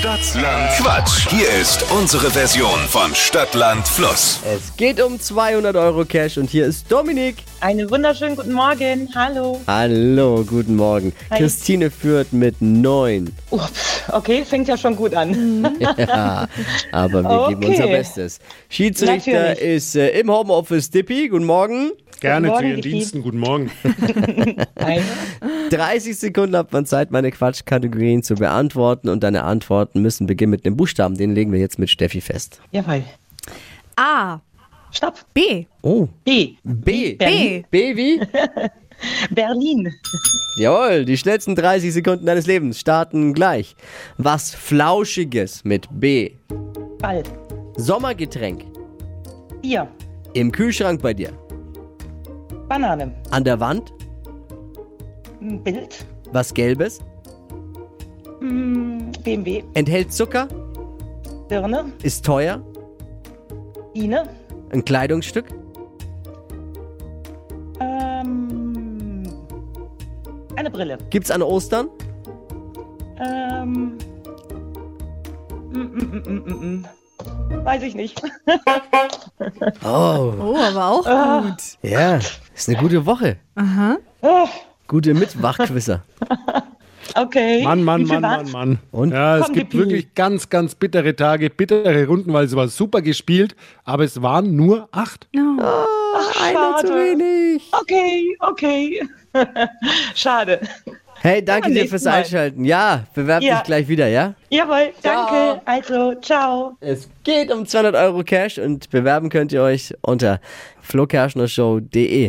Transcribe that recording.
Stadtland Quatsch. Hier ist unsere Version von Stadtland Fluss. Es geht um 200 Euro Cash und hier ist Dominik. Einen wunderschönen guten Morgen. Hallo. Hallo, guten Morgen. Hi. Christine führt mit 9. Oh, pf, okay, fängt ja schon gut an. Ja, aber wir geben unser Okay. Bestes. Schiedsrichter Natürlich. ist äh, im Homeoffice Dippi. Guten Morgen. Gerne Guten zu Morgen, Ihren Vicky. Diensten. Guten Morgen. Nein. 30 Sekunden hat man Zeit, meine Quatschkategorien zu beantworten und deine Antworten müssen beginnen mit einem Buchstaben. Den legen wir jetzt mit Steffi fest. Jawohl. A. Stopp. B. Oh, B. B. Berlin. B wie? Berlin. Jawohl, die schnellsten 30 Sekunden deines Lebens starten gleich. Was Flauschiges mit B. Ball. Sommergetränk. Bier. Im Kühlschrank bei dir. Banane. An der Wand. Ein Bild. Was Gelbes. Hm, BMW. Enthält Zucker. Birne. Ist teuer. Ine. Ein Kleidungsstück. Eine Brille. Gibt's an Ostern. Ähm, mm, mm, mm. Weiß ich nicht. Oh, Oh, aber auch Ah. gut. ja. Ist eine gute Woche. Aha. Oh, Gute Mitwachquisser. okay. Mann, Mann, Mann? Mann, Mann. Und? Ja, es gibt wirklich ganz, ganz bittere Tage, bittere Runden, weil es war super gespielt, aber es waren nur acht. Einer zu schade. wenig. Okay, okay. Schade. Hey, danke Ja, dir fürs. Einschalten. Ja, bewerb Ja. dich gleich wieder, ja? Jawohl, Ciao. danke. Also, ciao. Es geht um 200 Euro Cash und bewerben könnt ihr euch unter flokerschnershow.de.